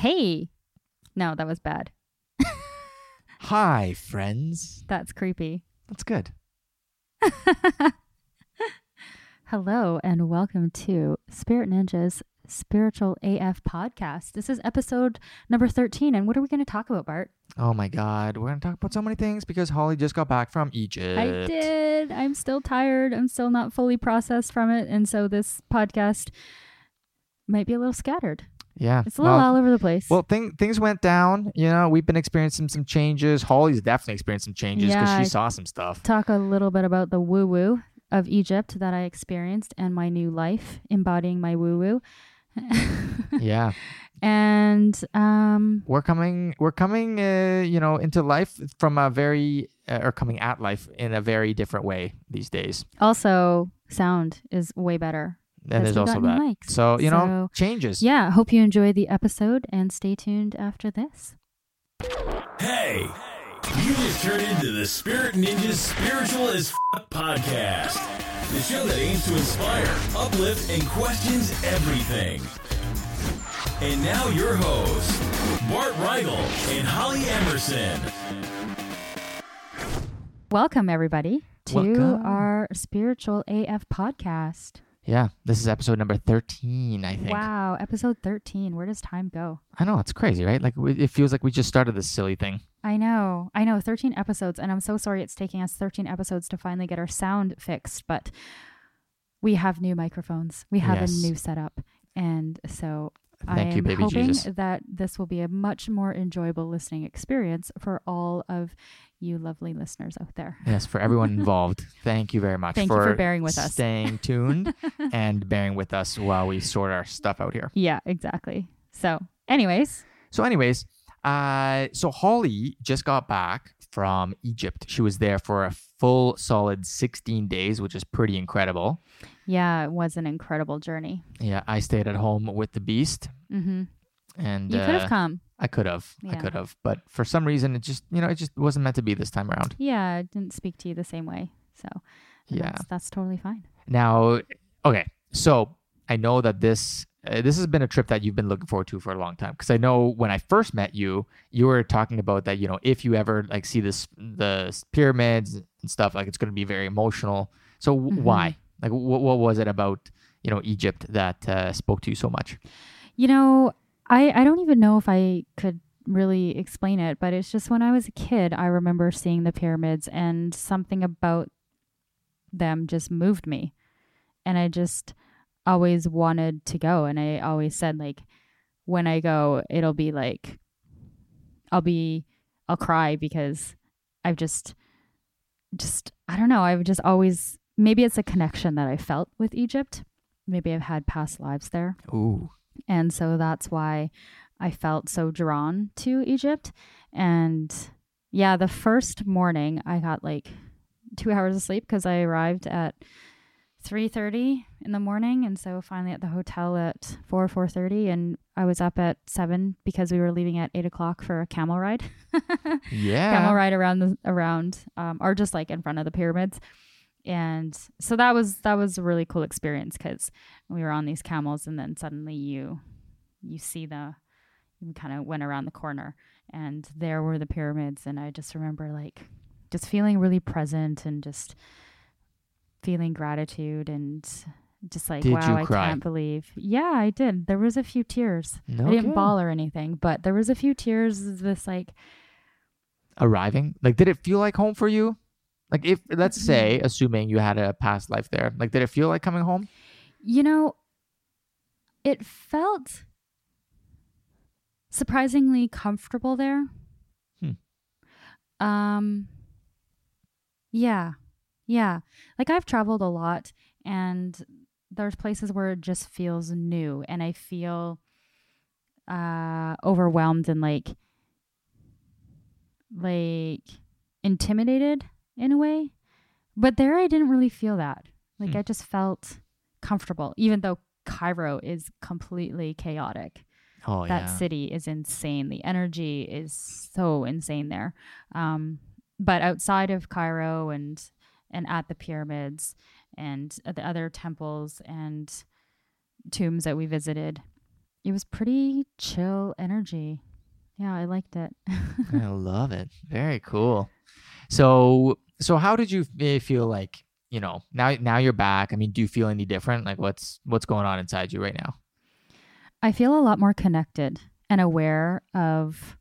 Hey. No, that was bad. Hi, friends. That's creepy. That's good. Hello and welcome to Spirit Ninja's Spiritual AF podcast. This is episode number 13. And what are we going to talk about, Bart? Oh my God. We're going to talk about so many things because Holly just got back from Egypt. I did. I'm still tired. I'm still not fully processed from it. And so this podcast might be a little scattered. Yeah. It's a little well, all over the place. well, thing, things went down. You know, we've been experiencing some changes. Holly's definitely experienced some changes because Yeah, she I- saw some stuff. talk a little bit about the woo woo of Egypt that I experienced and my new life embodying my woo woo. yeah. and um We're coming, we're coming, uh, you know, into life from a very, uh, or coming at life in a very different way these days. also sound is way better. And 'cause there's also got new that. mics. So, you know, changes. Yeah, hope you enjoy the episode and stay tuned after this. Hey, you just turned into the Spirit Ninjas Spiritual as F- podcast, the show that aims to inspire, uplift, and questions everything. And now your hosts, Bart Reigel and Holly Emerson. Welcome everybody to Welcome. our Spiritual AF podcast. Yeah. This is mm. episode number 13, I think. Wow, episode 13. Where does time go? I know. It's crazy, right? Like, it feels like we just started this silly thing. I know. I know 13 episodes and I'm so sorry it's taking us 13 episodes to finally get our sound fixed, but we have new microphones. We have Yes. a new setup. And so Thank I you, am baby hoping Jesus. that this will be a much more enjoyable listening experience for all of you lovely listeners out there. Yes, for everyone involved, thank you very much Thank you for bearing with us. staying tuned and bearing with us while we sort our stuff out here. Yeah, exactly. So, anyways, So, anyways, uh, so Holly just got back from Egypt. She was there for a full solid 16 days, which is pretty incredible. Yeah, it was an incredible journey. Yeah, I stayed at home with the beast, hmm and You could uh, have come. I could have, I could have, but for some reason, it just you know, it just wasn't meant to be this time around. Yeah, it didn't speak to you the same way. So, Yeah. that's, that's totally fine. Now, okay, so I know that this uh, this has been a trip that you've been looking forward to for a long time because I know when I first met you, you were talking about that you know if you ever like see this the pyramids and stuff like it's going to be very emotional. So w- Mhm. why? Like what what was it about you know Egypt that uh, spoke to you so much? You know, I, I don't even know if I could really explain it, but it's just when I was a kid, I remember seeing the pyramids and something about them just moved me. And I just always wanted to go. And I always said, like, when I go, it'll be like, I'll be, I'll cry because I've just, just, I don't know. I've just always, maybe it's a connection that I felt with Egypt. Maybe I've had past lives there. Ooh, And so that's why I felt so drawn to Egypt. And yeah, the first morning I got like two hours of sleep because I arrived at 3.30 in the morning. And so finally at the hotel at 4, 4.30. And I was up at 7 because we were leaving at 8 o'clock for a camel ride. yeah, camel ride around the around um, or just like in front of the pyramids and so that was that was a really cool experience because we were on these camels and then suddenly you you see the you kind of went around the corner and there were the pyramids and i just remember like just feeling really present and just feeling gratitude and just like Did wow i can't believe yeah i did there was a few tears No i didn't kidding. bawl or anything but there was a few tears this like arriving. Like, did it feel like home for you? Like, if let's Mm-hmm. say, assuming you had a past life there, like, did it feel like coming home? You know, it felt surprisingly comfortable there. Hmm. Um yeah. Yeah. Like I've traveled a lot and there's places where it just feels new and I feel uh overwhelmed and like like intimidated in a way. But there I didn't really feel that. Like Hmm. I just felt comfortable even though Cairo is completely chaotic Oh that yeah. city is insane. The energy is so insane there. Um, but outside of Cairo and and at the pyramids and at the other temples and tombs that we visited, it was pretty chill energy. Yeah, I liked it. I love it. Very cool. So, so how did you feel like, you know, now now you're back? I mean, do you feel any different? Like what's what's going on inside you right now? I feel a lot more connected and aware of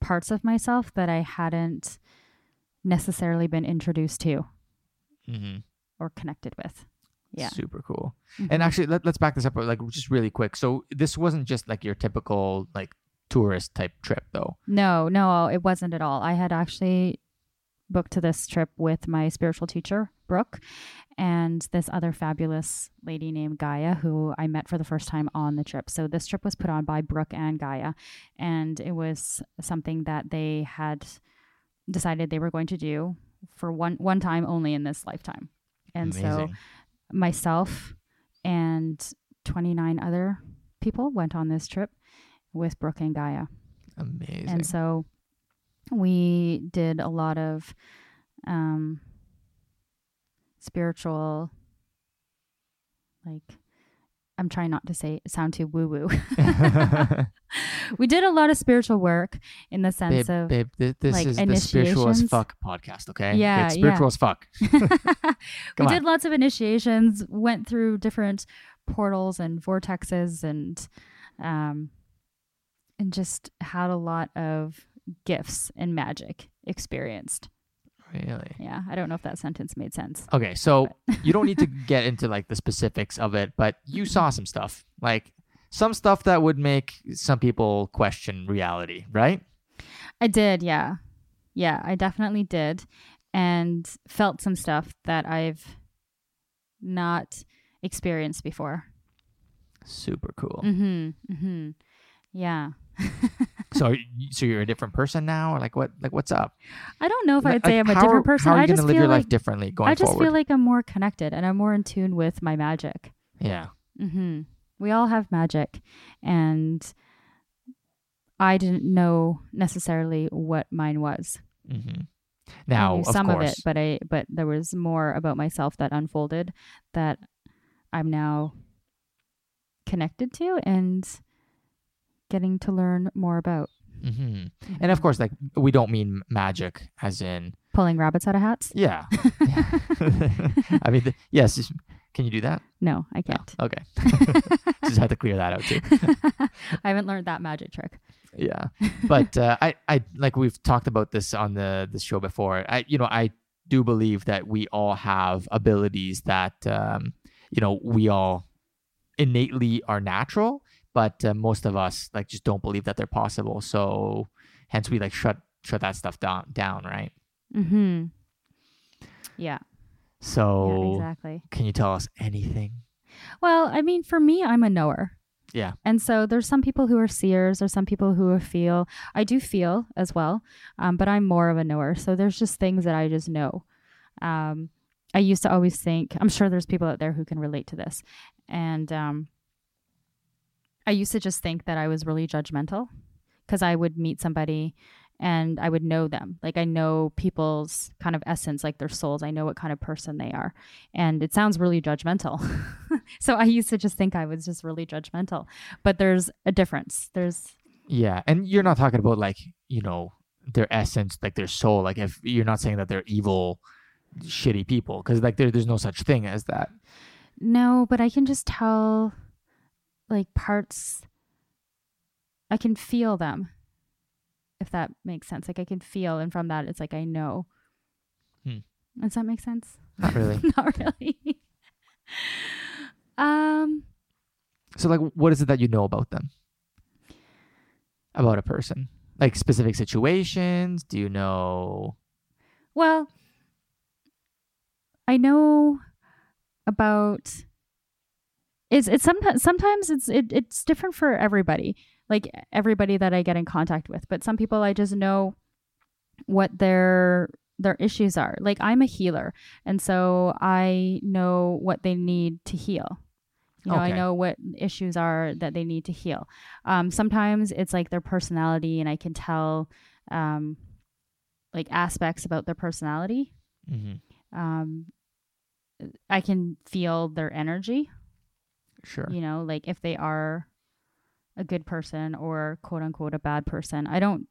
parts of myself that I hadn't necessarily been introduced to Mhm. or connected with. Yeah. Super cool. Mhm. And actually, let, let's back this up like just really quick. So this wasn't just like your typical like tourist type trip, though. No, no, it wasn't at all. I had actually booked to this trip with my spiritual teacher, Brooke, and this other fabulous lady named Gaia, who I met for the first time on the trip. So this trip was put on by Brooke and Gaia, and it was something that they had decided they were going to do for one one time only in this lifetime. And so myself and 29 other people went on this trip with Brooke and Gaia. Amazing. And so we did a lot of um, spiritual, like, I'm trying not to say sound too woo woo. we did a lot of spiritual work in the sense babe, of babe, thi- this like, is the spiritual as fuck podcast, okay? Yeah, it's spiritual yeah. as fuck. we on. did lots of initiations, went through different portals and vortexes and um and just had a lot of gifts and magic experienced. Really? Yeah, I don't know if that sentence made sense. Okay, so you don't need to get into like the specifics of it, but you saw some stuff, like some stuff that would make some people question reality, right? I did, yeah. Yeah, I definitely did and felt some stuff that I've not experienced before. Super cool. Mm hmm. Mm hmm. Yeah. so, so you're a different person now, or like what? Like what's up? I don't know if Like, I'd say I'm a how different person. How are you I just live your like life differently going I just forward? feel like I'm more connected and I'm more in tune with my magic. yeah. hmm We all have magic, and I didn't know necessarily what mine was. hmm I Now, knew of some course, of it, but I but there was more about myself that unfolded that I'm now connected to and getting to learn more about. hmm and of course, like we don't mean magic as in Pulling rabbits out of hats? yeah. I mean, th- yes. just- Can you do that? No, I can't. Okay. just had to clear that out too. I haven't learned that magic trick. yeah but uh, i i like we've talked about this on the the show before i you know i do believe that we all have abilities that um you know we all innately are natural but uh, most of us like just don't believe that they're possible so hence we like shut shut that stuff down down right Mm-hmm. Yeah. so yeah, exactly. can you tell us anything Well, I mean, for me, I'm a knower. Yeah. And so there's some people who are seers, there's some people who feel. I do feel as well, um, but I'm more of a knower. So there's just things that I just know. Um, I used to always think, I'm sure there's people out there who can relate to this. And um, I used to just think that I was really judgmental because I would meet somebody and I would know them. Like I know people's kind of essence, like their souls. I know what kind of person they are. And it sounds really judgmental. so I used to just think I was just really judgmental. But there's a difference. There's Yeah, and you're not talking about like you know their essence, like their soul. Like if you're not saying that they're evil, shitty people, because like there, there's no such thing as that. no, but I can just tell like parts I can feel them. If that makes sense. Like I can feel and from that it's like I know. Hmm. Does that make sense? Not really. Not really. um so like, what is it that you know about them? About a person, like specific situations. Do you know? Well, I know about it's it's sometimes sometimes it's it, it's different for everybody. Like everybody that I get in contact with, but some people I just know what their their issues are. Like I'm a healer, and so I know what they need to heal. You know, I know what issues are that they need to heal. Um, sometimes it's like their personality, and I can tell um, like aspects about their personality. hmm Um, I can feel their energy. Sure. You know, like if they are a good person or quote unquote a bad person. I don't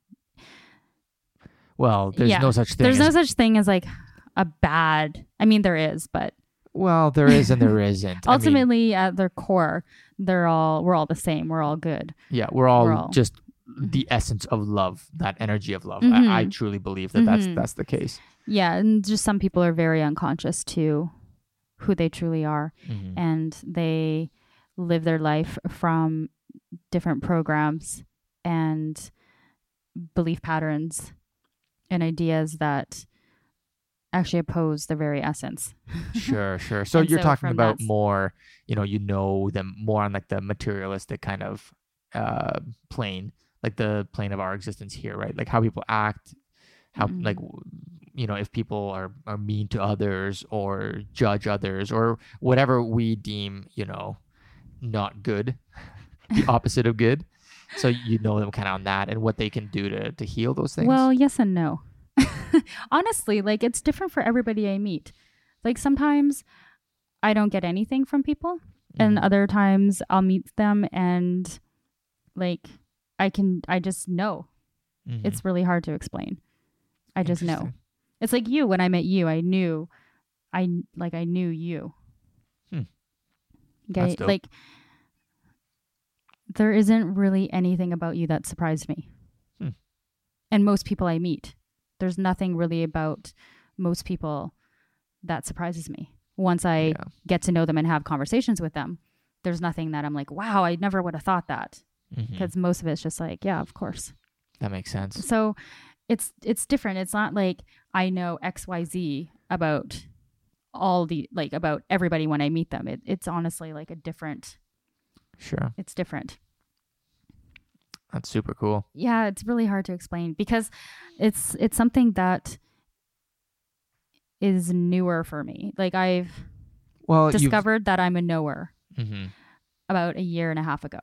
Well, there's Yeah. no such thing. there's as, no such thing as like a bad I mean there is, but well, there is and there isn't. I mean, ultimately at their core, they're all we're all the same. We're all good. yeah, we're all, we're all- just the essence of love, that energy of love. Mhm. I, I truly believe that that's Mhm. that's the case. Yeah, and just some people are very unconscious to who they truly are Mhm. and they live their life from different programs and belief patterns and ideas that actually oppose the very essence. Sure, sure. So And you're so talking about that's- more, you know, you know them more on like the materialistic kind of uh plane, like the plane of our existence here, right? Like how people act, how Mhm. like you know, if people are are mean to others or judge others or whatever we deem, you know, not good, the opposite of good. So you know them kind of on that and what they can do to to heal those things. Well, yes and no. Honestly, like it's different for everybody I meet. Like sometimes I don't get anything from people, and Mhm. other times I'll meet them and like I can I just know. Mhm. It's really hard to explain. I just know. It's like you when I met you, I knew I like I knew you. Like there isn't really anything about you that surprised me. Hmm. And most people I meet, there's nothing really about most people that surprises me. Once I Yeah. get to know them and have conversations with them, there's nothing that I'm like, wow, I never would have thought that. Because most of it's just like, yeah, of course. That makes sense. So it's it's different. It's not like I know XYZ about all the like about everybody when I meet them. It, it's honestly like a different Sure. it's different. That's super cool. Yeah, it's really hard to explain because it's it's something that is newer for me. Like I've Well, you've- discovered that I'm a knower Mhm. about a year and a half ago.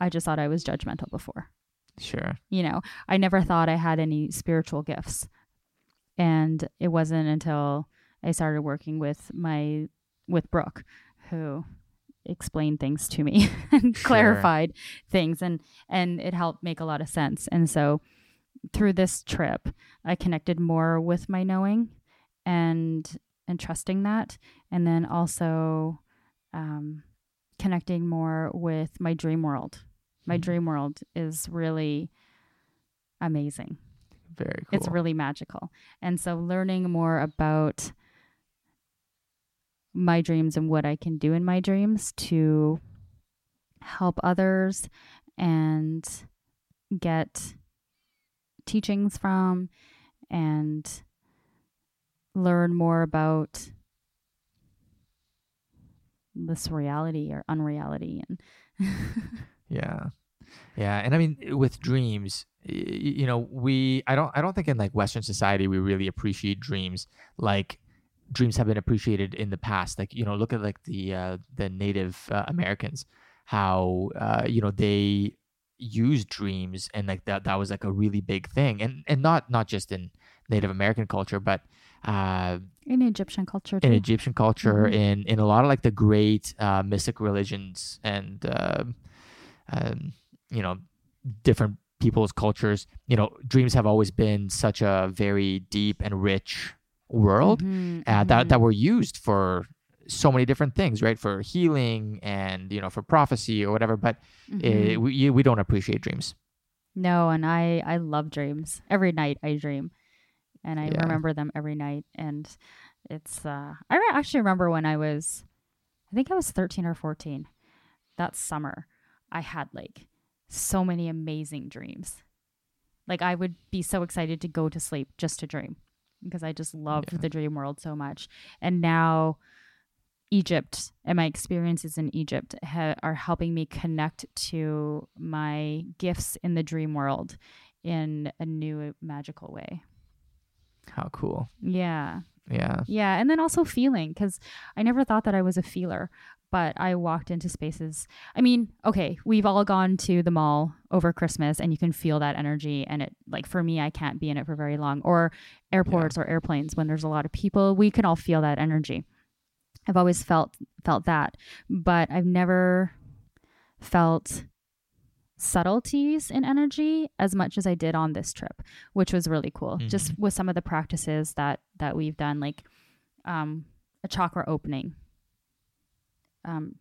I just thought I was judgmental before. Sure. you know, I never thought I had any spiritual gifts. And it wasn't until I started working with my with Brooke who explained things to me and Sure. clarified things and and it helped make a lot of sense. And so through this trip, I connected more with my knowing and and trusting that and then also um connecting more with my dream world my Mhm. dream world is really amazing. Very cool. It's really magical. And so learning more about my dreams and what I can do in my dreams to help others and get teachings from and learn more about this reality or unreality and Yeah. Yeah, and I mean with dreams, you know, we I don't I don't think in like western society we really appreciate dreams like dreams have been appreciated in the past. Like, you know, look at like the uh the native uh, Americans how uh you know they used dreams and like that that was like a really big thing. And and not not just in Native American culture, but uh in Egyptian culture too. in Egyptian culture, Mhm. in in a lot of like the great uh, mystic religions, and uh, um, you know, different people's cultures. You know, dreams have always been such a very deep and rich world Mhm, uh, that mhm. that were used for so many different things, right? For healing and you know for prophecy or whatever. But uh, Mhm. we we don't appreciate dreams. No, and I I love dreams. Every night I dream, and I Yeah. remember them every night. And it's uh, I re- actually remember when I was, I think I was thirteen or fourteen. That summer, I had like so many amazing dreams. Like I would be so excited to go to sleep just to dream because I just loved Yeah. the dream world so much. And now Egypt and my experiences in Egypt ha- are helping me connect to my gifts in the dream world in a new magical way. How cool! Yeah. Yeah, Yeah. And then also feeling because I never thought that I was a feeler, but I walked into spaces. I mean, okay, we've all gone to the mall over Christmas and you can feel that energy. And it, like, for me, I can't be in it for very long. Or airports or airplanes when there's a lot of people, we can all feel that energy. I've always felt felt that, but I've never felt subtleties in energy as much as I did on this trip, which was really cool. Just Mm-hmm. with some of the practices that that we've done, like um, a chakra opening. Um,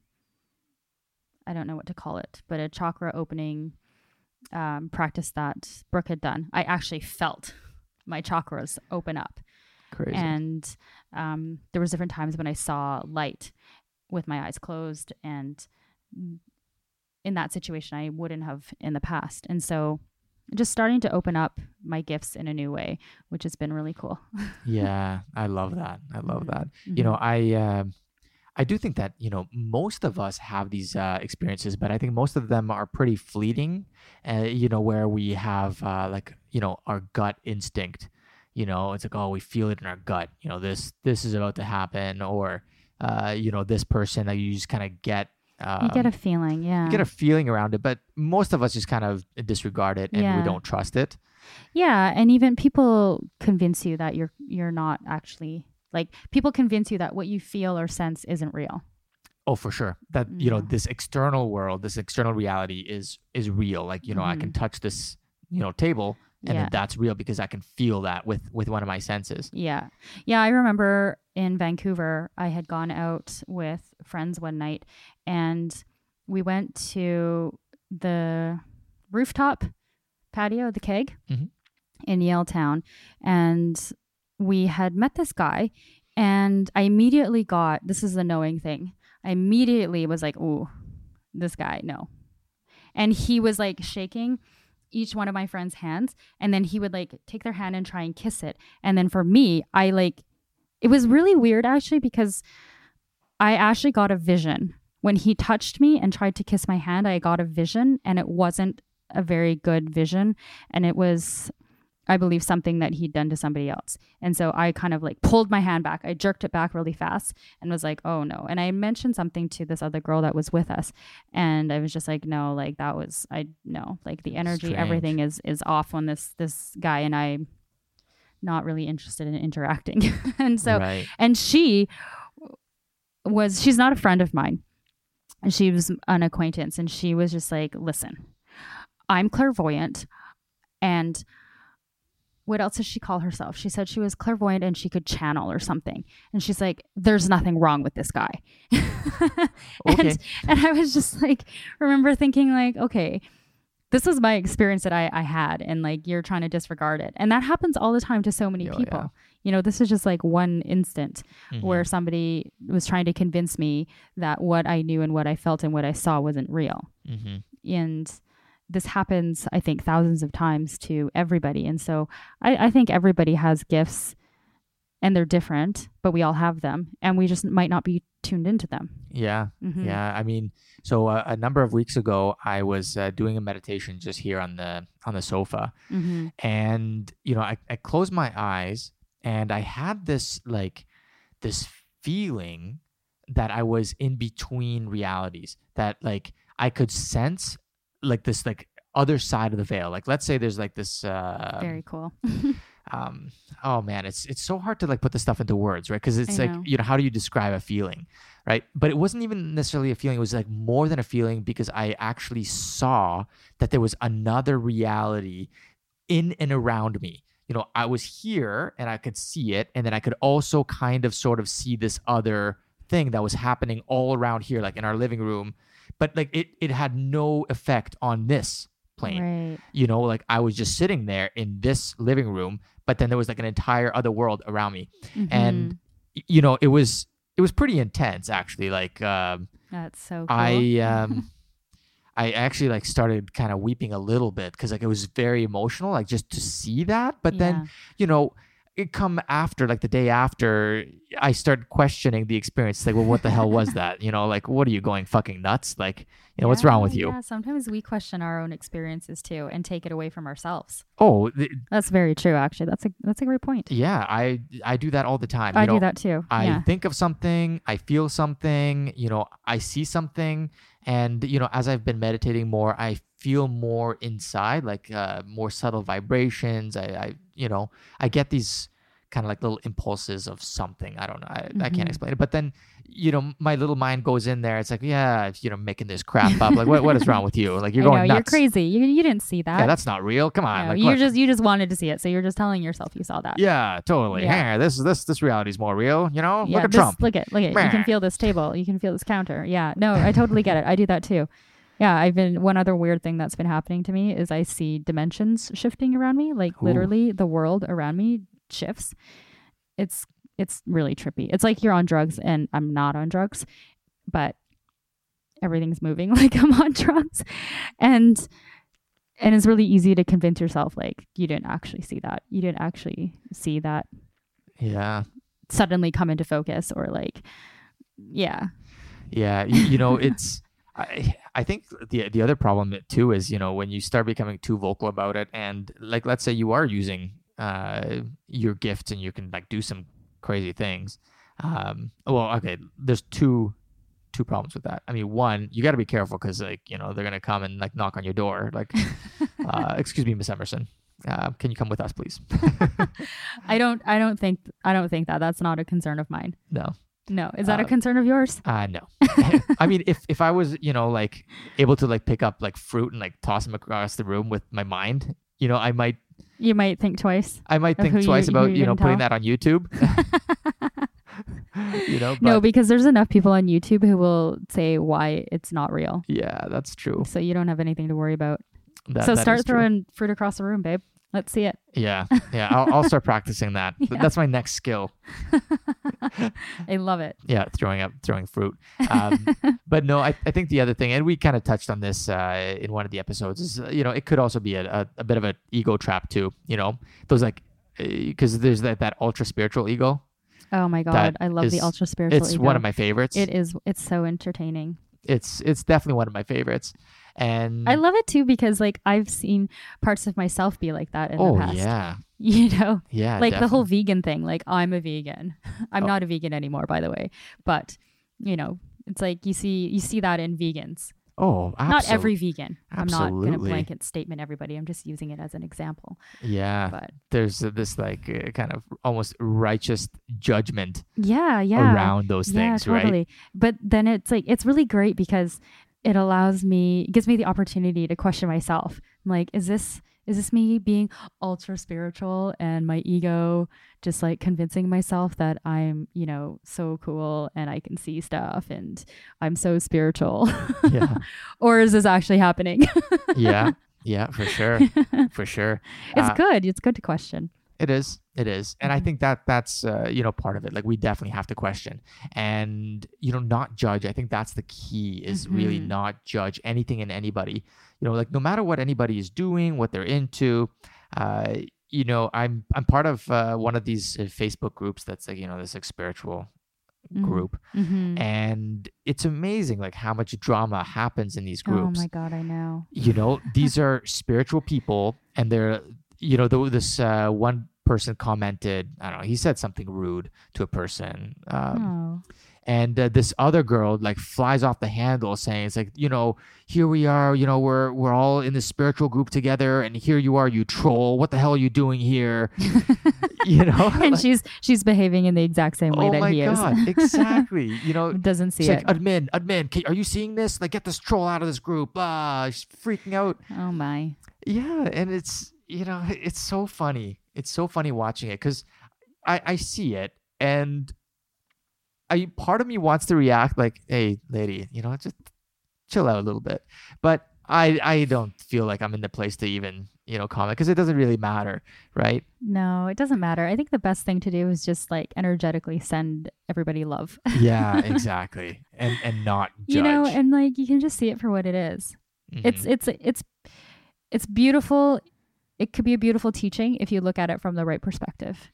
I don't know what to call it, but a chakra opening um, practice that Brooke had done. I actually felt my chakras open up Crazy. and um, there was different times when I saw light with my eyes closed, and in that situation, I wouldn't have in the past. And so, just starting to open up my gifts in a new way, which has been really cool. yeah, I love that. I love Mhm. that. You know, I uh, I do think that you know most of us have these uh, experiences, but I think most of them are pretty fleeting. Uh, you know, where we have uh, like you know our gut instinct. You know, it's like oh, we feel it in our gut. You know, this this is about to happen, or uh, you know, this person that you just kind of get. Um, you get a feeling, yeah. you get a feeling around it, but most of us just kind of disregard it and we don't trust it. Yeah, and even people convince you that you're you're not actually like people convince you that what you feel or sense isn't real. Oh, for sure. That you know, this external world, this external reality is is real. Like you know, I can touch this you know table, and Mm-hmm. Yeah. then that's real because I can feel that with with one of my senses. Yeah. Yeah, I remember in Vancouver, I had gone out with friends one night and we went to the rooftop patio, the keg Mhm. in Yaletown. And we had met this guy and I immediately got this is the knowing thing. I immediately was like, ooh, this guy, no. And he was like shaking each one of my friends' hands and then he would like take their hand and try and kiss it. And then for me, I like it was really weird actually because I actually got a vision. When he touched me and tried to kiss my hand, I got a vision and it wasn't a very good vision and it was I believe something that he'd done to somebody else. And so I kind of like pulled my hand back. I jerked it back really fast and was like, "Oh no." And I mentioned something to this other girl that was with us and I was just like, "No, like that was I no, like the energy Strange. everything is is off on this this guy and I not really interested in interacting." and so right. and she was she's not a friend of mine and she was an acquaintance and she was just like listen i'm clairvoyant and what else does she call herself she said she was clairvoyant and she could channel or something and she's like there's nothing wrong with this guy Okay. and, and i was just like remember thinking like okay this was my experience that I, I had and like you're trying to disregard it and that happens all the time to so many Oh, people yeah. you know this is just like one instant Mhm. where somebody was trying to convince me that what I knew and what I felt and what I saw wasn't real. Mhm. And this happens, I think, thousands of times to everybody. And so I, I think everybody has gifts and they're different, but we all have them and we just might not be tuned into them. Yeah. Mhm. Yeah, I mean, so uh, a number of weeks ago, I was uh, doing a meditation just here on the on the sofa, Mhm. and you know, I, I closed my eyes, and I had this like this feeling that I was in between realities, that like I could sense like this like other side of the veil. Like, let's say there's like this. Uh, Very cool. um oh man it's it's so hard to like put the stuff into words right because it's I like know. you know how do you describe a feeling right but it wasn't even necessarily a feeling it was like more than a feeling because i actually saw that there was another reality in and around me you know i was here and i could see it and then i could also kind of sort of see this other thing that was happening all around here like in our living room but like it it had no effect on this plane right. you know like i was just sitting there in this living room but then there was like an entire other world around me and Mhm. y- you know it was it was pretty intense actually like um that's so cool. i um i actually like started kind of weeping a little bit because like it was very emotional like just to see that but then you know it come after like the day after i start questioning the experience like well what the hell was that you know like what are you going fucking nuts like you know what's wrong with you Yeah, sometimes we question our own experiences too and take it away from ourselves. oh th- That's very true actually. That's a that's a great point. yeah i i do that all the time I you know do that too. I yeah. think of something, I feel something, you know, I see something, and you know, as I've been meditating more, I feel more inside, like uh, more subtle vibrations. I, I, you know, I get these kind of like little impulses of something. I don't know. I, I Mhm. can't explain it. But then, you know, my little mind goes in there. It's like, yeah, you know, making this crap up. Like, what, what is wrong with you? Like, you're I know, going you're crazy. You, you didn't see that. Yeah, that's not real. Come on. No, like, you just you just wanted to see it, so you're just telling yourself you saw that. yeah, totally. Yeah. Yeah. this this this reality is more real. You know, Yeah, look at this, Trump. Look at look at. You can feel this table. You can feel this counter. Yeah. No, I totally get it. I do that too. Yeah, I've been one other weird thing that's been happening to me is I see dimensions shifting around me. Like Ooh. literally the world around me shifts. It's it's really trippy. It's like you're on drugs and I'm not on drugs, but everything's moving like I'm on drugs. And and it's really easy to convince yourself like you didn't actually see that. You didn't actually see that Yeah. suddenly come into focus or like yeah Yeah, you, you know, it's I I think the the other problem too is you know when you start becoming too vocal about it and like let's say you are using uh your gifts and you can like do some crazy things. Um, well, okay, there's two two problems with that. I mean, one, you got to be careful because like you know they're gonna come and like knock on your door. Like, uh, excuse me, Miss Emerson, uh, can you come with us, please? i don't i don't think i don't think that that's not a concern of mine no. No is that a Uh, concern of yours Uh no. I mean if if I was, you know, like able to like pick up like fruit and like toss them across the room with my mind, you know, I might you might think twice I might think who you- twice about, you're you know, putting tell? that on YouTube. you know, but no because there's enough people on youtube who will say why it's not real yeah, that's true. so you don't have anything to worry about That, so that start is true. throwing fruit across the room babe let's see it Yeah. Yeah, I'll I'll start practicing that. Yeah. That's my next skill. i love it Yeah, throwing up throwing fruit. Um, but no, I, I think the other thing, and we kind of touched on this uh, in one of the episodes, is uh, you know it could also be a, a, a bit of an ego trap too. You know, those like because there's that that ultra spiritual ego. oh my god i love the ultra spiritual It's ego. one of my favorites. it is it's so entertaining it's it's definitely one of my favorites. And I love it too because like I've seen parts of myself be like that in oh the past. yeah, You know, yeah, like the whole vegan thing. Like I'm a vegan. I'm Oh. not a vegan anymore, by the way. But you know, it's like you see you see that in vegans. Oh, Not every vegan. Absolutely. I'm not going to blanket statement everybody. I'm just using it as an example. Yeah, But there's uh, this like uh, kind of almost righteous judgment yeah, yeah. around those yeah, things, right? totally. But then it's like it's really great because it allows me, it gives me the opportunity to question myself. I'm like, is this is this me being ultra spiritual and my ego just like convincing myself that I'm, you know, so cool and I can see stuff and I'm so spiritual? Yeah, or is this actually happening? yeah, yeah, for sure, for sure. it's Uh, good. It's good to question. It is. It is. And I Mhm. think that that's uh, you know part of it. Like we definitely have to question and you know not judge. I think that's the key is really Mhm. not judge anything and anybody. You know, like no matter what anybody is doing, what they're into, uh you know, I'm I'm part of uh, one of these uh, Facebook groups that's like, you know, this like spiritual Mhm. group Mm-hmm. and it's amazing like how much drama happens in these groups Oh my God, I know. you know these are spiritual people and they're you know the, this uh, one person commented i don't know he said something rude to a person um, oh. and uh, this other girl like flies off the handle saying it's like you know here we are you know we're we're all in this spiritual group together and here you are you troll what the hell are you doing here you know and Like, she's she's behaving in the exact same way oh that my he is. god exactly you know Doesn't see She's it. like, admin, admin, can, are you seeing this? Like, get this troll out of this group. Blah. She's freaking out. oh my. Yeah, and it's you know, it's so funny. It's so funny watching it because I I see it and I part of me wants to react like, hey, lady, you know, just chill out a little bit. But I I don't feel like I'm in the place to even you know comment because it doesn't really matter, right? No, it doesn't matter. I think the best thing to do is just like energetically send everybody love. Yeah, exactly, and and not judge. you know, and like you can just see it for what it is. It's Mhm. it's it's it's beautiful. It could be a beautiful teaching if you look at it from the right perspective.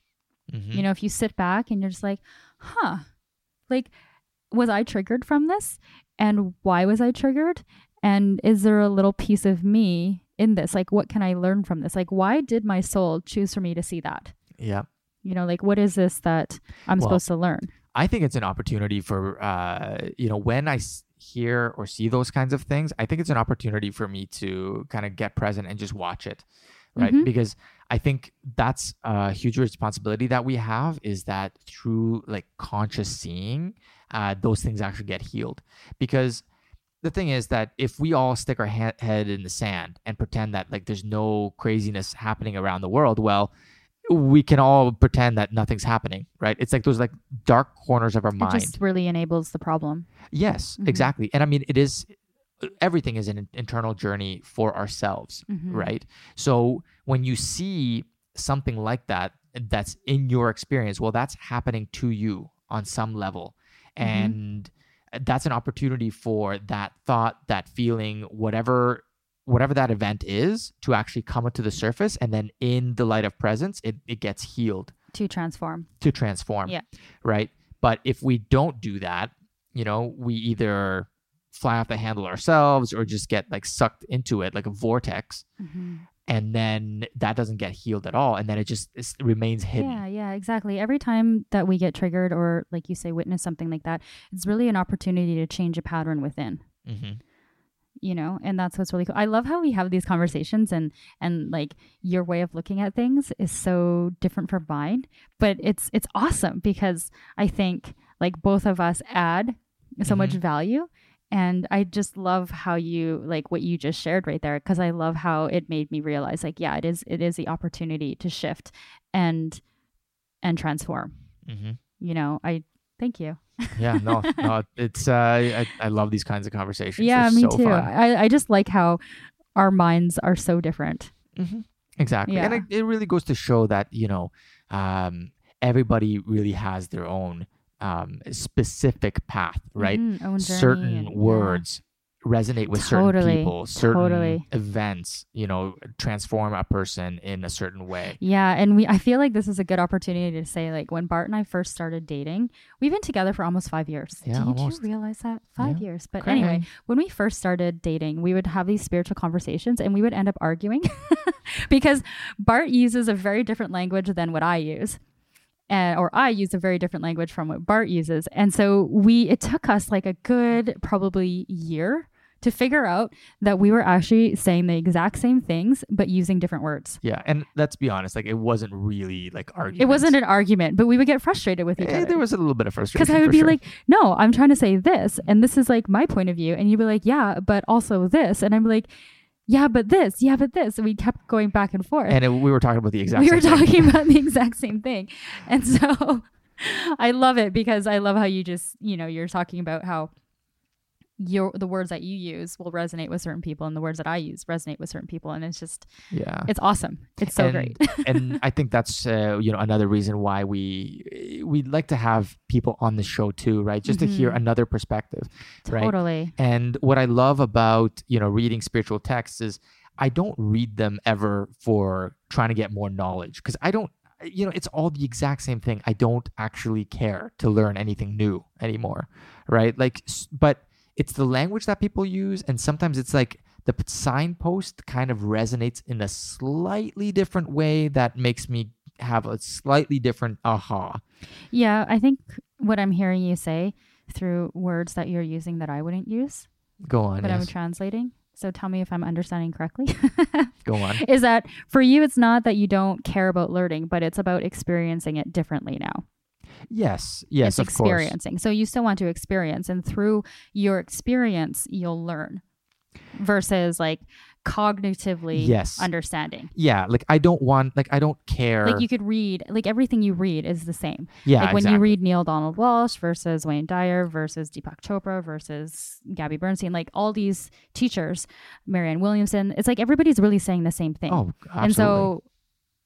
Mhm. You know, if you sit back and you're just like, "Huh. Like was I triggered from this? And why was I triggered? And is there a little piece of me in this? Like what can I learn from this? Like why did my soul choose for me to see that?" yeah. You know, like what is this that I'm Well, supposed to learn? I think it's an opportunity for uh, you know when I s- hear or see those kinds of things. I think it's an opportunity for me to kind of get present and just watch it. Right? Mhm. Because I think that's a huge responsibility that we have is that through like conscious seeing, uh, those things actually get healed. Because the thing is that if we all stick our ha- head in the sand and pretend that like there's no craziness happening around the world, well, we can all pretend that nothing's happening, right? It's like those like dark corners of our It mind. just really enables the problem. Yes, Mhm. exactly. And I mean, it is everything is an internal journey for ourselves, Mhm. right? So when you see something like that that's in your experience, well, that's happening to you on some level. Mhm. And that's an opportunity for that thought, that feeling, whatever whatever that event is to actually come up to the surface and then in the light of presence it, it gets healed To transform. to transform. Yeah. Right. But if we don't do that, you know, we either fly off the handle ourselves or just get like sucked into it like a vortex. Mhm. And then that doesn't get healed at all. And then it just it remains hidden. Yeah, yeah, exactly. Every time that we get triggered or, like you say, witness something like that, it's really an opportunity to change a pattern within. hmm you know and that's what's really cool i love how we have these conversations and and like your way of looking at things is so different from mine but it's it's awesome because i think like both of us add so much value and i just love how you like what you just shared right there because i love how it made me realize like yeah it is it is the opportunity to shift and and transform hmm you know i thank you Yeah. No, no, it's, uh, I, I love these kinds of conversations. yeah They're me so too fun. I, I just like how our minds are so different hmm Exactly. And it, it really goes to show that, you know, um, everybody really has their own um, specific path, right? Mhm, own certain and- yeah. words resonate with certain people, certain totally. events, you know, transform a person in a certain way. Yeah, and we I feel like this is a good opportunity to say like when Bart and I first started dating, we've been together for almost 5 years. Yeah, Did almost. you realize that? 5 Yeah. years. But Crazy. anyway, when we first started dating, we would have these spiritual conversations and we would end up arguing because Bart uses a very different language than what I use. And, or I use a very different language from what Bart uses. And so we it took us like a good probably year to figure out that we were actually saying the exact same things but using different words. Yeah, and let's be honest, like it wasn't really like argument. It wasn't an argument, but we would get frustrated with each Eh, other. there was a little bit of frustration Because I would be sure. like, no, I'm trying to say this, and this is like my point of view. And you'd be like, yeah, but also this. And I'm like, yeah, but this, yeah, but this. And we kept going back and forth. and it, we were talking about the exact. we were thing. talking about the exact same thing. And so I love it because I love how you just, you know, you're talking about how your the words that you use will resonate with certain people and the words that I use resonate with certain people and it's just Yeah. it's awesome. It's so and, great. and I think that's uh, you know another reason why we we'd like to have people on the show too, right? Just to hear Mhm. another perspective, right? totally. And what I love about you know reading spiritual texts is I don't read them ever for trying to get more knowledge because I don't you know it's all the exact same thing. I don't actually care to learn anything new anymore, right? Like, but it's the language that people use, and sometimes it's like the signpost kind of resonates in a slightly different way that makes me have a slightly different aha. Yeah, I think what I'm hearing you say through words that you're using that I wouldn't use, Go on, but I'm translating. So tell me if I'm understanding correctly. go on. is that for you, it's not that you don't care about learning, but it's about experiencing it differently now. Yes, yes, it's of course. experiencing. So you still want to experience, and through your experience, you'll learn versus like cognitively Yes. understanding. Yeah, like I don't want, like I don't care. Like you could read, like everything you read is the same. yeah, like when exactly. you read Neale Donald Walsch versus Wayne Dyer versus Deepak Chopra versus Gabby Bernstein, like all these teachers, Marianne Williamson, it's like everybody's really saying the same thing. Oh, absolutely. and so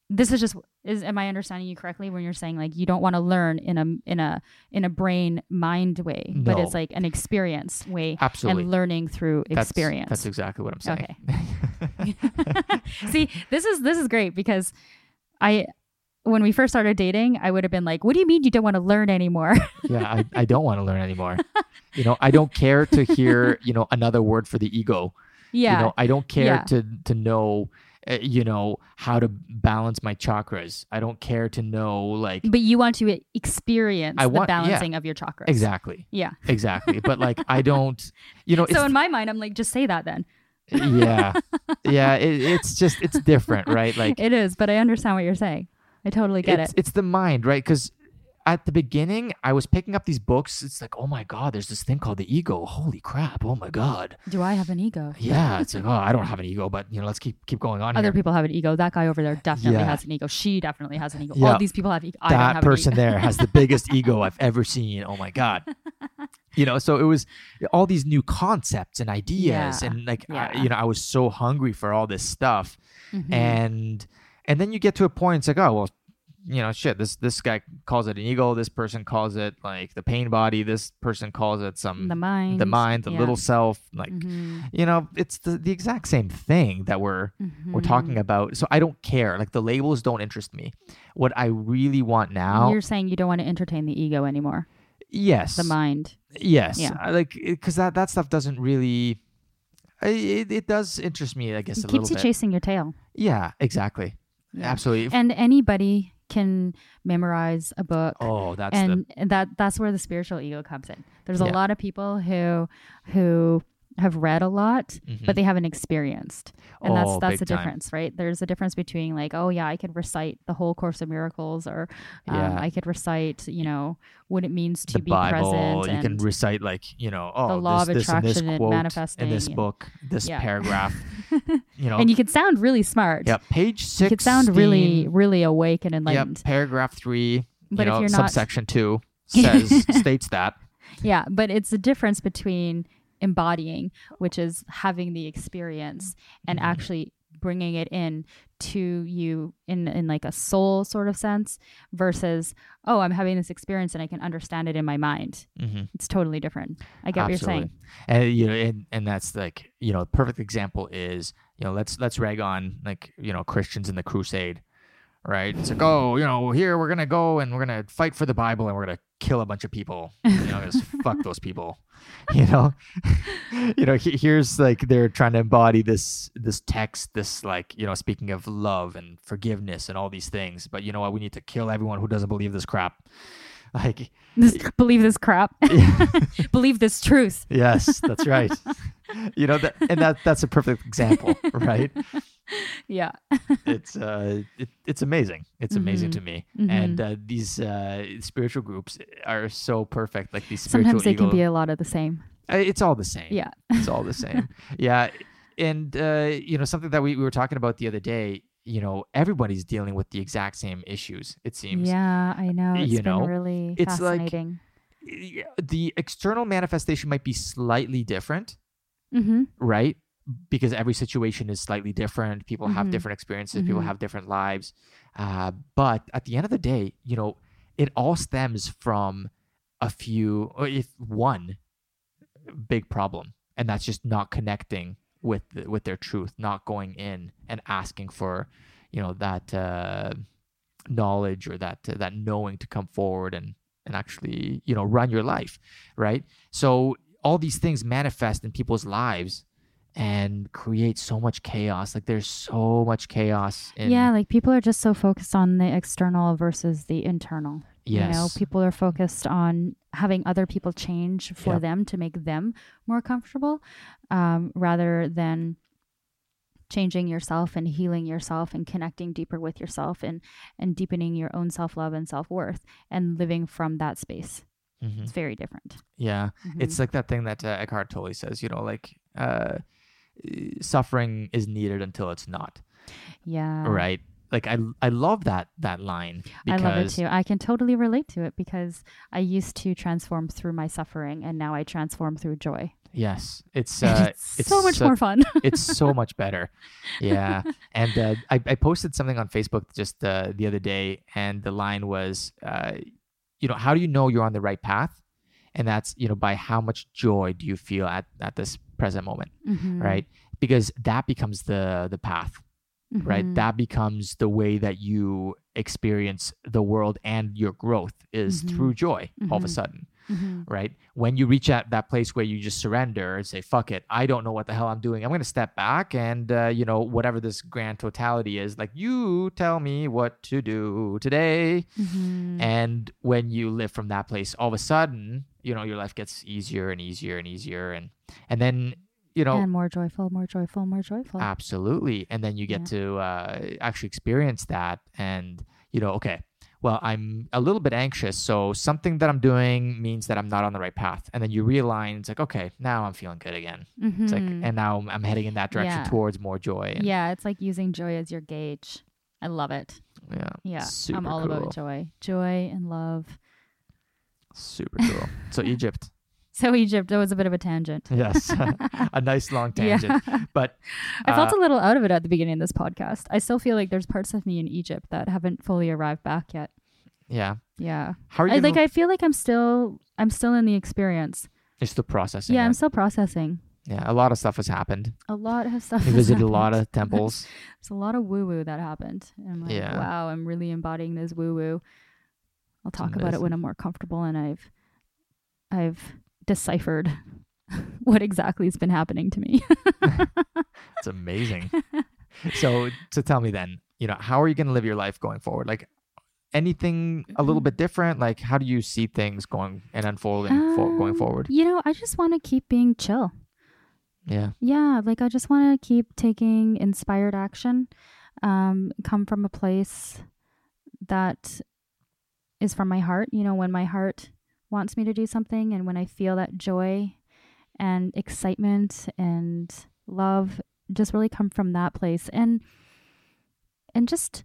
this is just is am I understanding you correctly when you're saying like you don't want to learn in a in a in a brain mind way, but it's like an experience way absolutely. and learning through That's- experience. That's exactly what I'm saying. Okay. See, this is this is great because I when we first started dating, I would have been like, "What do you mean you don't want to learn anymore?" yeah, I, I don't want to learn anymore. you know, I don't care to hear, you know, another word for the ego. yeah. You know, I don't care Yeah. to to know, Eh, you know, how to balance my chakras. I don't care to know like but you want to experience I the want- yeah. balancing of your chakras. exactly, Yeah. exactly. But like I don't, you know, it's So in my mind, I'm like, just say that then. yeah, yeah. It, it's just it's different, right? Like it is, but I understand what you're saying. I totally get it's it. it's the mind, right? Because at the beginning, I was picking up these books. It's like, oh my god, there's this thing called the ego. Holy crap! Oh my god. Do I have an ego? Yeah, it's like, oh, I don't have an ego, but you know, let's keep keep going on Other here. people have an ego. That guy over there definitely Yeah. has an ego. She definitely has an ego. Yeah. All these people have ego. I don't that have person an ego. there has the biggest ego I've ever seen. Oh my god. You know, so it was all these new concepts and ideas, Yeah, and like, I, you know, I was so hungry for all this stuff, Mhm. and and then you get to a point, it's like, oh well, you know, shit. This this guy calls it an ego. This person calls it like the pain body. This person calls it some the mind. the mind, the yeah. little self. Like, Mhm. you know, it's the the exact same thing that we're we're talking Mhm. about. So I don't care. Like the labels don't interest me. What I really want now, You're saying you don't want to entertain the ego anymore. yes, The mind. Yes, Yeah. I like because that that stuff doesn't really. It, it does interest me, I guess, It keeps you bit. chasing your tail. yeah, exactly, Yeah. absolutely. And anybody can memorize a book. oh, that's and and that that's where the spiritual ego comes in. There's a lot of people who who have read a lot, mhm. but they haven't experienced. And Oh, that's that's the time. difference, right? There's a difference between like, oh yeah, I could recite the whole course of miracles or um, Yeah. I could recite, you know, what it means to the be Bible, present you can recite like you know, oh, the law this, of this and this attraction and manifesting in this and- book, this Yeah. paragraph, you know, and you could sound really smart. yeah, page six. You could sound really really awake and enlightened. paragraph three. But you if you're not- subsection two says states that. Yeah, but it's the difference between embodying, which is having the experience, and Mhm. actually bringing it in to you in in like a soul sort of sense versus oh i'm having this experience and i can understand it in my mind. Hmm it's totally different. I get what you're saying. And you know and, and that's like you know the perfect example is you know let's let's rag on like you know christians in the crusade right? It's like oh you know here we're gonna go and we're gonna fight for the bible and we're gonna kill a bunch of people. You know just fuck those people. You know? You know he- here's like they're trying to embody this this text this like you know speaking of love and forgiveness and all these things but you know what? We need to kill everyone who doesn't believe this crap like this, believe this crap believe this truth Yes, that's right. you know that, and that that's a perfect example, right? yeah It's uh, it, it's amazing. It's amazing Mhm. to me. Mhm. And uh, these uh, spiritual groups are so perfect. Like these spiritual sometimes they can be a lot of the same uh, it's all the same. yeah it's all the same. yeah, and uh, you know something that we, we were talking about the other day. You know, everybody's dealing with the exact same issues. It seems. yeah i know It's You know, really it's like- fascinating Yeah, The external manifestation might be slightly different, mm-hmm. right? Because every situation is slightly different. People have Mhm. different experiences. People Mhm. have different lives. Uh, but at the end of the day, you know, it all stems from a few, or if one big problem, and that's just not connecting with with their truth, not going in and asking for, you know, that uh, knowledge or that that knowing to come forward and and actually, you know, run your life, right? So all these things manifest in people's lives and create so much chaos. Like there's so much chaos in yeah like people are just so focused on the external versus the internal yes. you know people are focused on having other people change for Yep. them to make them more comfortable um, rather than changing yourself and healing yourself and connecting deeper with yourself and and deepening your own self-love and self-worth and living from that space Mhm. it's very different Yeah. Mhm. It's like that thing that uh, Eckhart Tolle says, you know, like uh, suffering is needed until it's not, yeah right? Like I I love that that line because I love it too. I can totally relate to it because I used to transform through my suffering and now I transform through joy. yes, it's uh, it's, so much more fun. it's so much better. Yeah. And uh, I, I posted something on Facebook just uh, the other day, and the line was, uh, you know, how do you know you're on the right path? And that's, you know, by how much joy do you feel at, at this present moment, Mhm. right? Because that becomes the the path, right? Mhm. That becomes the way that you experience the world and your growth is Mhm. through joy all of a Mhm. sudden Mhm. right? When you reach at that place where you just surrender and say, "Fuck it, I don't know what the hell I'm doing. I'm going to step back and uh, you know whatever this grand totality is, like you tell me what to do today." Mhm. And when you live from that place, all of a sudden, you know your life gets easier and easier and easier, and and then you know, and more joyful, more joyful, more joyful. absolutely. And then you get to uh, actually experience that. And, you know, okay, well, I'm a little bit anxious. So something that I'm doing means that I'm not on the right path. And then you realign. It's like, okay, now I'm feeling good again. It's like, Mhm. and now I'm heading in that direction Yeah. towards more joy. And, yeah, it's like using joy as your gauge. I love it. Yeah. Yeah, I'm all cool. about joy, joy and love. Super cool. so Egypt. So Egypt, that was a bit of a tangent. Yes. a nice long tangent. Yeah. But I felt uh, a little out of it at the beginning of this podcast. I still feel like there's parts of me in Egypt that haven't fully arrived back yet. yeah. Yeah. How are you I, like I feel like I'm still I'm still in the experience. It's the processing. yeah, I'm still processing. yeah. A lot of stuff has happened. A lot of stuff. We visited a lot of temples. There's a lot of woo woo that happened. And I'm like, Yeah. wow, I'm really embodying this woo woo. I'll talk about it when I'm more comfortable and I've I've deciphered what exactly has been happening to me. It's amazing. so to tell me then, you know, how are you going to live your life going forward? Like anything a little Mm-hmm. bit different? Like how do you see things going and unfolding for, going Um, forward? You know, I just want to keep being chill. Yeah. Yeah, like I just want to keep taking inspired action, um, come from a place that is from my heart. You know, when my heart wants me to do something and when I feel that joy and excitement and love just really come from that place and and just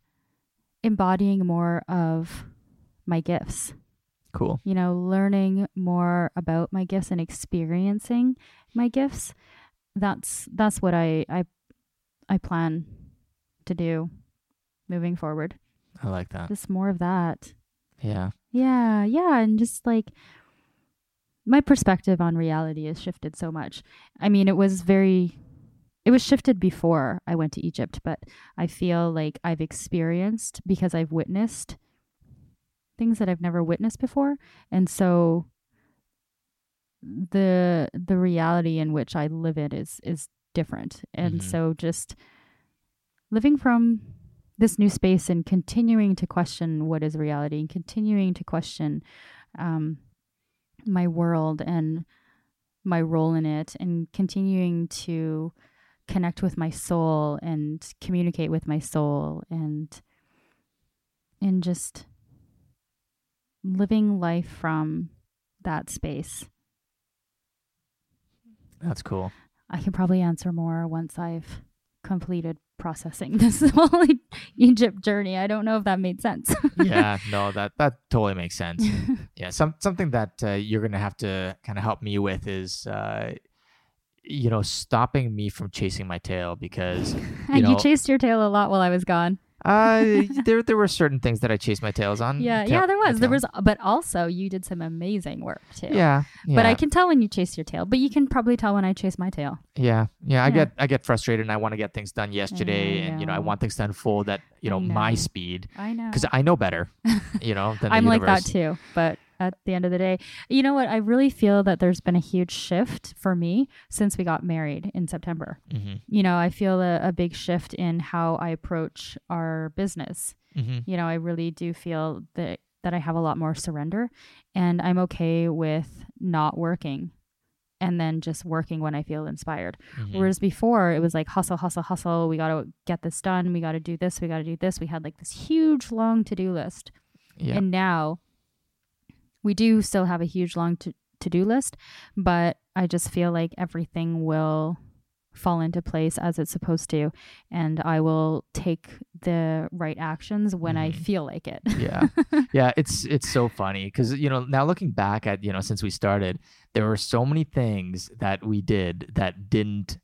embodying more of my gifts Cool. you know, learning more about my gifts and experiencing my gifts. That's that's what I I I plan to do moving forward. I like that. Just more of that. Yeah. Yeah, yeah, and just like my perspective on reality has shifted so much. I mean, it was very it was shifted before I went to Egypt, but I feel like I've experienced because I've witnessed things that I've never witnessed before. And so the the reality in which I live in is is different. And Mhm. so just living from this new space and continuing to question what is reality and continuing to question um, my world and my role in it and continuing to connect with my soul and communicate with my soul and and just living life from that space. That's cool. I can probably answer more once I've completed processing this whole Egypt journey. I don't know if that made sense. yeah, no, that that totally makes sense. yeah, some something that uh, you're gonna have to kind of help me with is, uh, you know, stopping me from chasing my tail because you, know- chased your tail a lot while I was gone. Uh, there there were certain things that I chased my tails on. Yeah, tail- yeah, there was. There was, but also you did some amazing work too. Yeah, But I can tell when you chase your tail. But you can probably tell when I chase my tail. yeah, yeah. I Yeah. get I get frustrated and I want to get things done yesterday, and you know I want things to unfold at you I know, my speed I know. because I know better. You know, than I'm like that too. But at the end of the day, you know what? I really feel that there's been a huge shift for me since we got married in September. hmm You know, I feel a, a big shift in how I approach our business. hmm You know, I really do feel that that I have a lot more surrender and I'm okay with not working and then just working when I feel inspired. hmm Whereas before it was like hustle, hustle, hustle. We got to get this done. We got to do this. We got to do this. We had like this huge long to do list. Yeah. And now we do still have a huge long to do list, but I just feel like everything will fall into place as it's supposed to. And I will take the right actions when I Mhm. feel like it. yeah yeah it's it's so funny because you know now looking back at you know since we started there were so many things that we did that didn't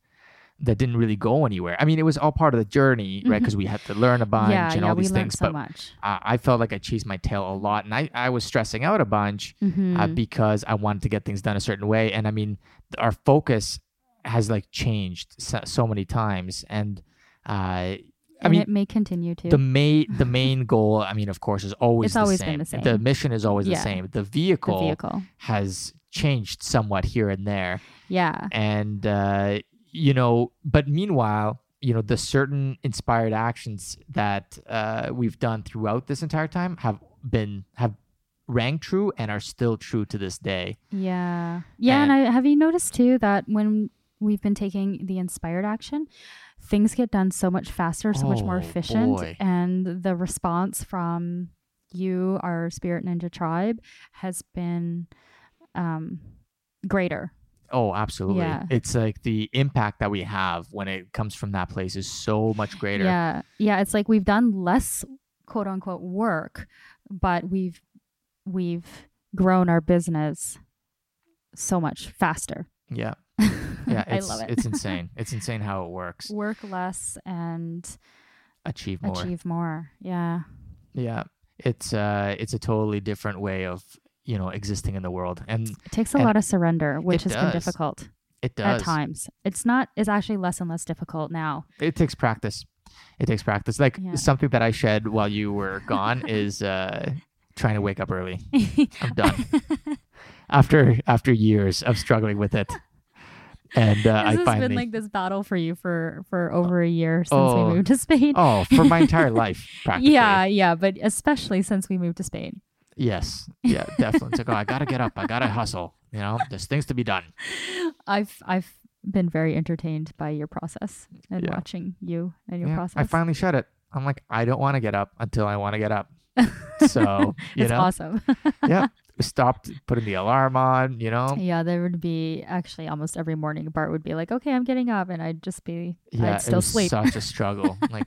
that didn't really go anywhere i mean it was all part of the journey right because we had to learn a bunch yeah, and yeah, all these things so but much. I, I felt like i chased my tail a lot and i, I was stressing out a bunch uh, Mhm. because i wanted to get things done a certain way and i mean our focus has like changed so, so many times and uh I and mean, it may continue to. the main the main goal i mean of course is always It's the always same. been the same. the mission is always the same the the vehicle, vehicle. has changed somewhat here and there Yeah. and uh you know but meanwhile you know the certain inspired actions that uh we've done throughout this entire time have been have rang true and are still true to this day Yeah. Yeah. And, I have you noticed too that when we've been taking the inspired action, things get done so much faster, so much more Oh, efficient, boy. and the response from you, our Spirit Ninja tribe, has been um, greater. Oh, absolutely. Yeah. It's like the impact that we have when it comes from that place is so much greater. Yeah, yeah. It's like we've done less quote unquote work, but we've we've grown our business so much faster. Yeah. Yeah. I It's, love it. it's insane. It's insane how it works. Work less and Achieve more. achieve more. Yeah. Yeah. It's uh it's a totally different way of, you know, existing in the world. And It takes a lot of surrender, which has been difficult it does. at times. It's not. It's actually less and less difficult now. It takes practice. It takes practice. Like Yeah. something that I shed while you were gone is uh trying to wake up early. I'm done. after after years of struggling with it. And uh, this I has finally been like this battle for you for for over a year since Oh. we moved to Spain. Oh, for my entire life, practically. yeah, yeah, but especially since we moved to Spain. Yes. Yeah, definitely. It's like, oh, I gotta get up. I gotta hustle. You know, there's things to be done. I've I've been very entertained by your process and Yeah. watching you and your Yeah, process. I finally shut it. I'm like, I don't want to get up until I want to get up. So you it's know, awesome. yeah, stopped putting the alarm on. You know, yeah, there would be actually almost every morning. Bart would be like, "Okay, I'm getting up," and I'd just be, yeah, I'd it still was sleep. such a struggle. like,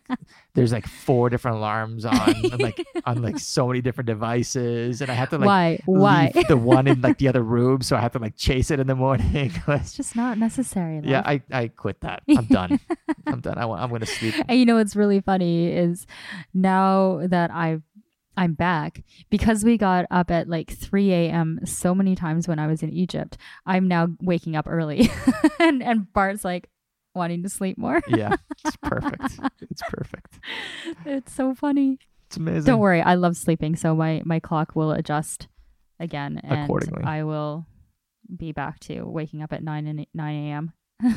there's like four different alarms on, like on like so many different devices, and I had to like Why? Why? the one in like the other room, so I had to like chase it in the morning. it's just not necessary. yeah. I I quit that. I'm done. I'm done. I I'm gonna sleep. And you know what's really funny is now that I I'm back because we got up at like 3 a.m. so many times when I was in Egypt. I'm now waking up early, and and Bart's like wanting to sleep more. Yeah, it's perfect. It's perfect. It's so funny. It's amazing. Don't worry, I love sleeping, so my my clock will adjust again, and. I will be back to waking up at 9 and 9 a.m.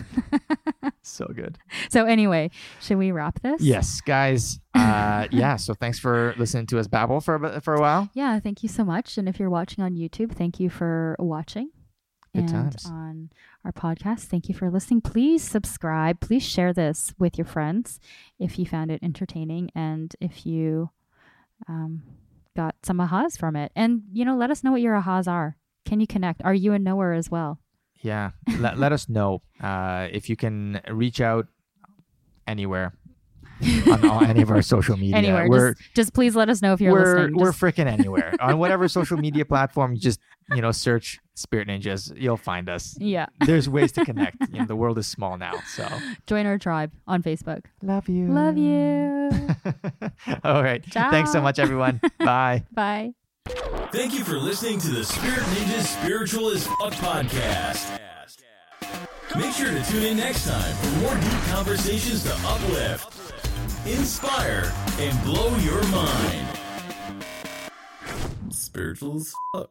So good. So anyway, should we wrap this? Yes, guys. Uh, yeah. So thanks for listening to us babble for a for a while. Yeah, thank you so much. And if you're watching on YouTube, thank you for watching. Good and times. on our podcast, thank you for listening. Please subscribe. Please share this with your friends if you found it entertaining and if you um, got some ahas from it. And, you know, let us know what your ahas are. Can you connect? Are you a knower as well? Yeah. let, let us know uh, if you can reach out anywhere on all, any of our social media. Anywhere. We're just, just please let us know if you're we're listening. we're Just- freaking anywhere on whatever social media platform. You just you know search Spirit Ninjas. You'll find us. yeah. There's ways to connect. You know, the world is small now. So Join our tribe on Facebook. love you. Love you. all right. Thanks so much, everyone. Bye. Bye. Thank you for listening to the Spirit Ninjas Spiritual as Fuck podcast. Make sure to tune in next time for more deep conversations to uplift, inspire, and blow your mind. Spiritual as fuck.